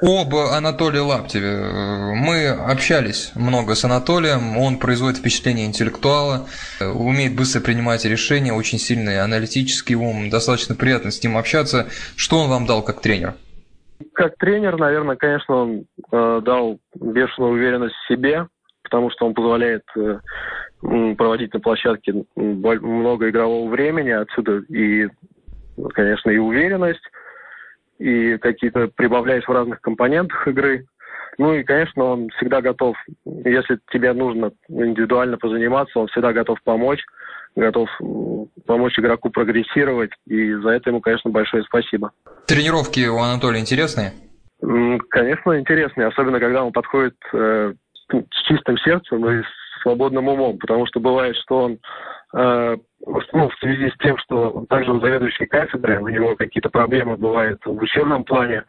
Об Анатолии Лаптеве. Мы общались много с Анатолием. Он производит впечатление интеллектуала, умеет быстро принимать решения, очень сильный аналитический ум. Достаточно приятно с ним общаться. Что он вам дал как тренер? Как тренер, наверное, конечно, он э, дал бешеную уверенность в себе, потому что он позволяет э, проводить на площадке много игрового времени, отсюда и, конечно, и уверенность, и какие-то прибавляешь в разных компонентах игры. Ну и, конечно, он всегда готов, если тебе нужно индивидуально позаниматься, он всегда готов помочь, готов помочь игроку прогрессировать, и за это ему, конечно, большое спасибо. Тренировки у Анатолия интересные? Конечно, интересные, особенно когда он подходит э, с чистым сердцем и с свободным умом, потому что бывает, что он э, ну, в связи с тем, что также он заведующий кафедрой, у него какие-то проблемы бывают в учебном плане,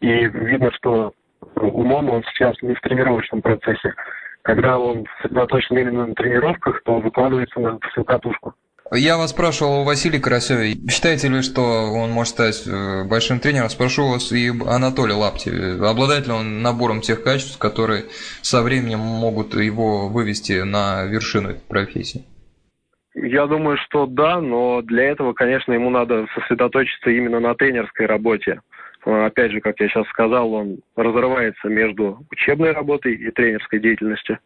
и видно, что умом он сейчас не в тренировочном процессе. Когда он сосредоточен именно на тренировках, то выкладывается на всю катушку. Я вас спрашивал о Василии Карасеве. Считаете ли, что он может стать э, большим тренером? Спрошу вас и Анатолия Лаптеве. Обладает ли он набором тех качеств, которые со временем могут его вывести на вершину профессии? Я думаю, что да, но для этого, конечно, ему надо сосредоточиться именно на тренерской работе. Э, опять же, как я сейчас сказал, он разрывается между учебной работой и тренерской деятельностью.